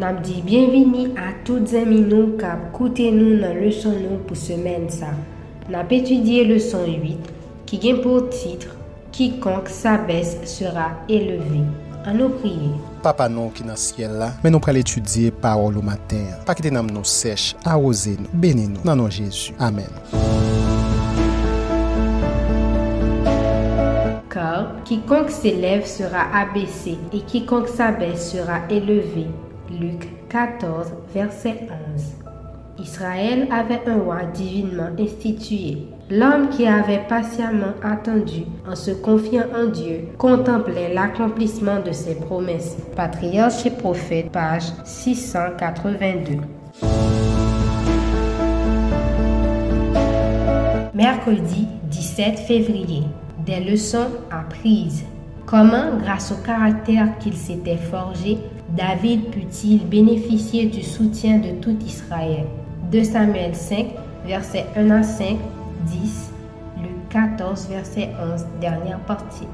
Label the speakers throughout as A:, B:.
A: Nam di bienveni a tout zemi nou kap koute nou nan leçon nou pou semen sa. Nap etudye leçon 8 ki gen pou titre Kikonk sa bes sera eleve. An nou priye.
B: Papa nou ki nan siel la, men nou pral etudye parol ou mater. Pa ki te nam nou sech, a oze nou, bene nou, nan nou Jezu. Amen.
A: Car quiconque s'élève sera abaissé et quiconque s'abaisse sera élevé. Luc 14, verset 11. Israël avait un roi divinement institué. L'homme qui avait patiemment attendu en se confiant en Dieu contemplait l'accomplissement de ses promesses. Patriarche et prophète, page 682. Mercredi 17 février. Des leçons apprises. Comment, grâce au caractère qu'il s'était forgé, David put-il bénéficier du soutien de tout Israël? 2 Samuel 5, versets 1 à 5, 10, Luc 14, verset 11, dernière partie.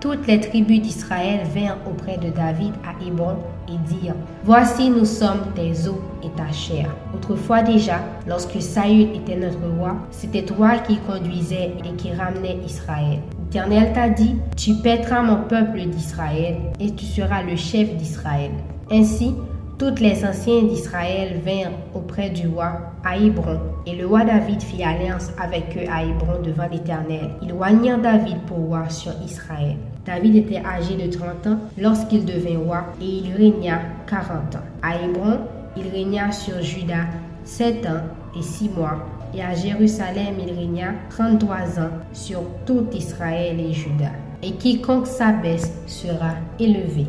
A: Toutes les tribus d'Israël vinrent auprès de David à Hébron et dirent Voici, nous sommes tes os et ta chair. Autrefois déjà, lorsque Saül était notre roi, c'était toi qui conduisais et qui ramenais Israël. L'Éternel t'a dit Tu pèteras mon peuple d'Israël et tu seras le chef d'Israël. Ainsi, toutes les anciens d'Israël vinrent auprès du roi à Hébron, et le roi David fit alliance avec eux à Hébron devant l'Éternel. Ils oignirent David pour roi sur Israël. David était âgé de 30 ans lorsqu'il devint roi, et il régna 40 ans. À Hébron, il régna sur Juda 7 ans et 6 mois, et à Jérusalem il régna 33 ans sur tout Israël et Juda. Et quiconque s'abaisse sera élevé.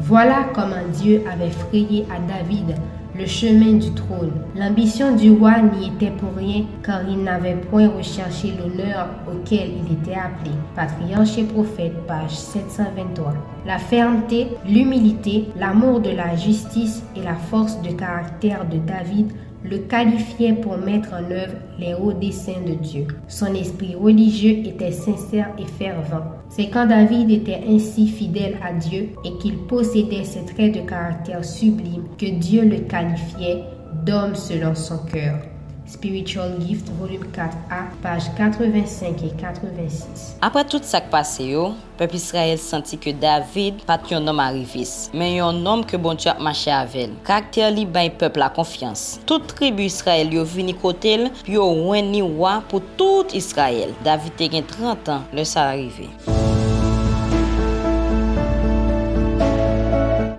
A: Voilà comment Dieu avait frayé à David le chemin du trône. L'ambition du roi n'y était pour rien car il n'avait point recherché l'honneur auquel il était appelé. Patriarche et prophète, page 723. La fermeté, l'humilité, l'amour de la justice et la force de caractère de David le qualifiait pour mettre en œuvre les hauts desseins de Dieu. Son esprit religieux était sincère et fervent. C'est quand David était ainsi fidèle à Dieu et qu'il possédait ces traits de caractère sublimes que Dieu le qualifiait d'homme selon son cœur. Spiritual Gift, volume 4a, page 85 et 86.
C: Apre tout sak pase yo, pep Israel senti ke David pat yon nom arivis, men yon nom ke bon ap mache avel. Karakter li bay pep la konfians. Tout tribu Israel yo vini kotel, pi yo wen ni wa pou tout Israel. David te gen 30 an, le sa arive.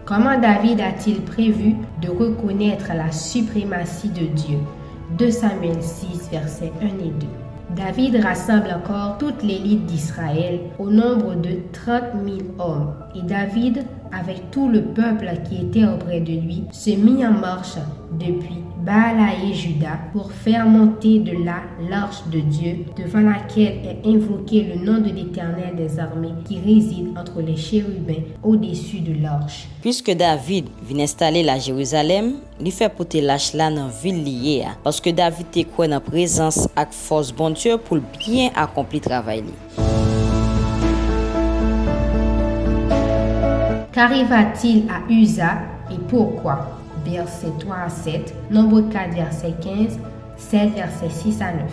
A: Comment David a-t-il prévu de reconnaître la suprématie de Dieu? 2 Samuel 6, versets 1 et 2. David rassemble encore toute l'élite d'Israël au nombre de 30 000 hommes. Et David, avec tout le peuple qui était auprès de lui, se mit en marche depuis Baala et Juda pour faire monter de là l'arche de Dieu devant laquelle est invoqué le nom de l'Éternel des armées qui réside entre les chérubins au-dessus de l'arche.
C: Puisque David vin installer la Jérusalem, li fait porter l'arche là dans ville liée parce que David te croit en présence ak force bon Dieu pour bien accomplir travail
A: Qu'arriva-t-il à Usa et pourquoi? Verset 3 à 7, Nombre 4, verset 15, 7, verset 6 à 9.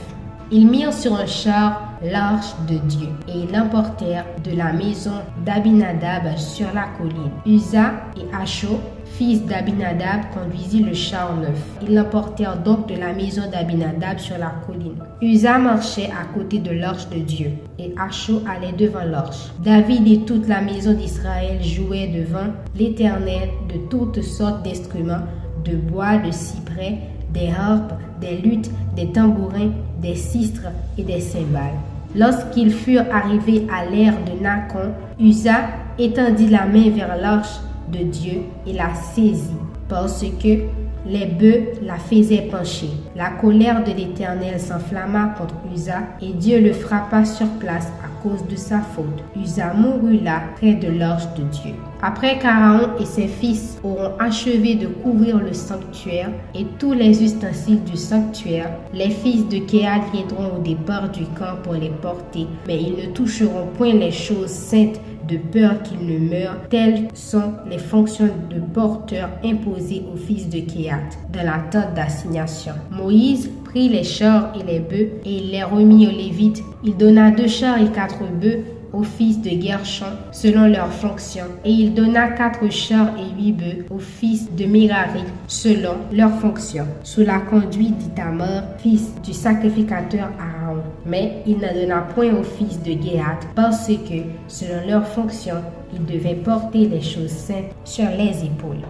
A: Ils mirent sur un char l'arche de Dieu et l'emportèrent de la maison d'Abinadab sur la colline. Usa et Acho, fils d'Abinadab, conduisit le char neuf. Ils l'emportèrent donc de la maison d'Abinadab sur la colline. Usa marchait à côté de l'arche de Dieu et Acho allait devant l'arche. David et toute la maison d'Israël jouaient devant l'Éternel de toutes sortes d'instruments, de bois, de cyprès, des harpes, des luttes, des tambourins, des sistres et des cymbales. Lorsqu'ils furent arrivés à l'ère de Nacon, Usa étendit la main vers l'arche de Dieu et la saisit, parce que les bœufs la faisaient pencher. La colère de l'Éternel s'enflamma contre Usa et Dieu le frappa sur place à cause de sa faute. Usa mourut là près de l'arche de Dieu. Après qu'Aaron et ses fils auront achevé de couvrir le sanctuaire et tous les ustensiles du sanctuaire, les fils de Kéal viendront au départ du camp pour les porter, mais ils ne toucheront point les choses saintes de peur qu'il ne meure. Telles sont les fonctions de porteur imposées au fils de Kéat dans la tente d'assignation. Moïse prit les chars et les bœufs et il les remit aux Lévites. Il donna deux chars et quatre bœufs aux fils de Gershon selon leurs fonctions, et il donna quatre chars et huit bœufs aux fils de Merari selon leurs fonctions, sous la conduite d'Itamar, fils du sacrificateur Aaron. Mais il ne donna point aux fils de Géhat, parce que, selon leurs fonctions, ils devaient porter les choses saintes sur les épaules.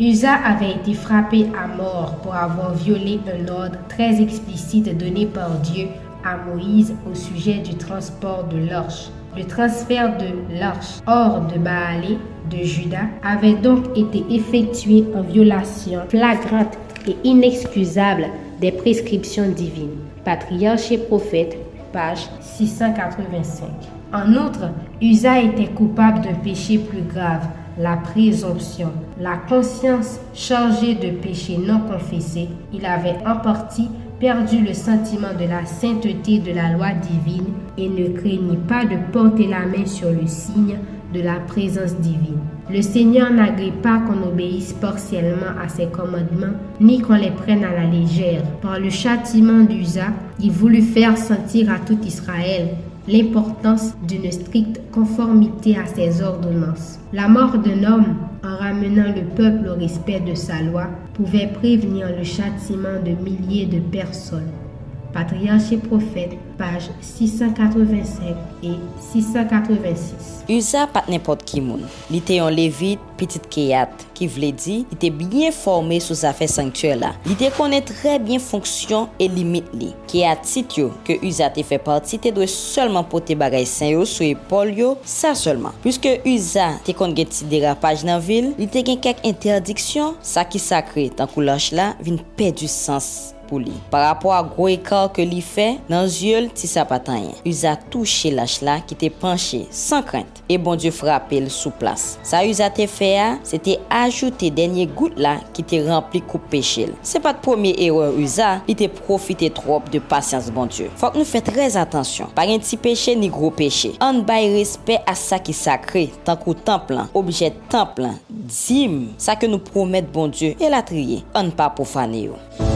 A: Usa avait été frappé à mort pour avoir violé un ordre très explicite donné par Dieu à Moïse au sujet du transport de l'orge. Le transfert de l'arche hors de Baalé de Juda avait donc été effectué en violation flagrante et inexcusable des prescriptions divines. Patriarche et prophète, page 685. En outre, Usa était coupable d'un péché plus grave, la présomption. La conscience chargée de péché non confessé, il avait en partie perdu le sentiment de la sainteté de la loi divine et ne craignit pas de porter la main sur le signe de la présence divine. Le Seigneur n'agrée pas qu'on obéisse partiellement à ses commandements, ni qu'on les prenne à la légère. Par le châtiment d'Usa, il voulut faire sentir à tout Israël l'importance d'une stricte conformité à ses ordonnances. La mort d'un homme, en ramenant le peuple au respect de sa loi, pouvait prévenir le châtiment de milliers de personnes. Patriarche Profet, page 685 et 686.
C: Uza pat nepot ki moun. Li te yon levit, pitit keyat, ki vle di, li te byen formé sou zafè sanktuè la. Li te konè trè byen fonksyon e limit li. Keyat sit yo, ke Uza te fè parti, te dwe solman pote bagay sen yo sou epol yo, sa solman. Piske Uza te kon gen ti derapaj nan vil, li te gen kek interdiksyon, sa ki sakre, tan kou lansh la, vin pe du sens. pou li. Par rapport a gro ekor ke li fe, nan zyol ti sa patanyen. Uza touche lach la ki te penche, san krent, e bon die frape l sou plas. Sa uza te fe a, se te ajoute denye gout la ki te rempli kou peche l. Se pat pwemye eror uza, li te profite trop de pasyans bon die. Fok nou fe trez atensyon, par en ti peche ni gro peche. An bay respet a sa ki sakre, tankou templan, obje templan, dim, sa ke nou promet bon die, e la triye, an pa pou
A: fane yo.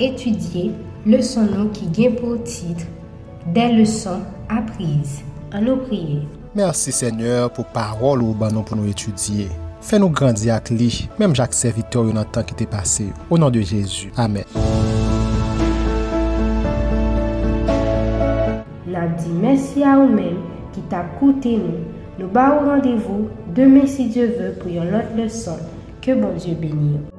A: Étudié leçon nous qui gagne pour titre des leçons apprises. À nous prier.
B: Merci Seigneur pour parole ou ban nou pour nous étudier. Fais-nous grandir avec lui, même Jacques serviteur dans le temps qui t'est passé. Au nom de Jésus. Amen.
A: N'a dit merci à vous-même qui t'a coûté nous. Nous au rendez-vous demain si Dieu veut pour une autre leçon. Que bon Dieu bénisse.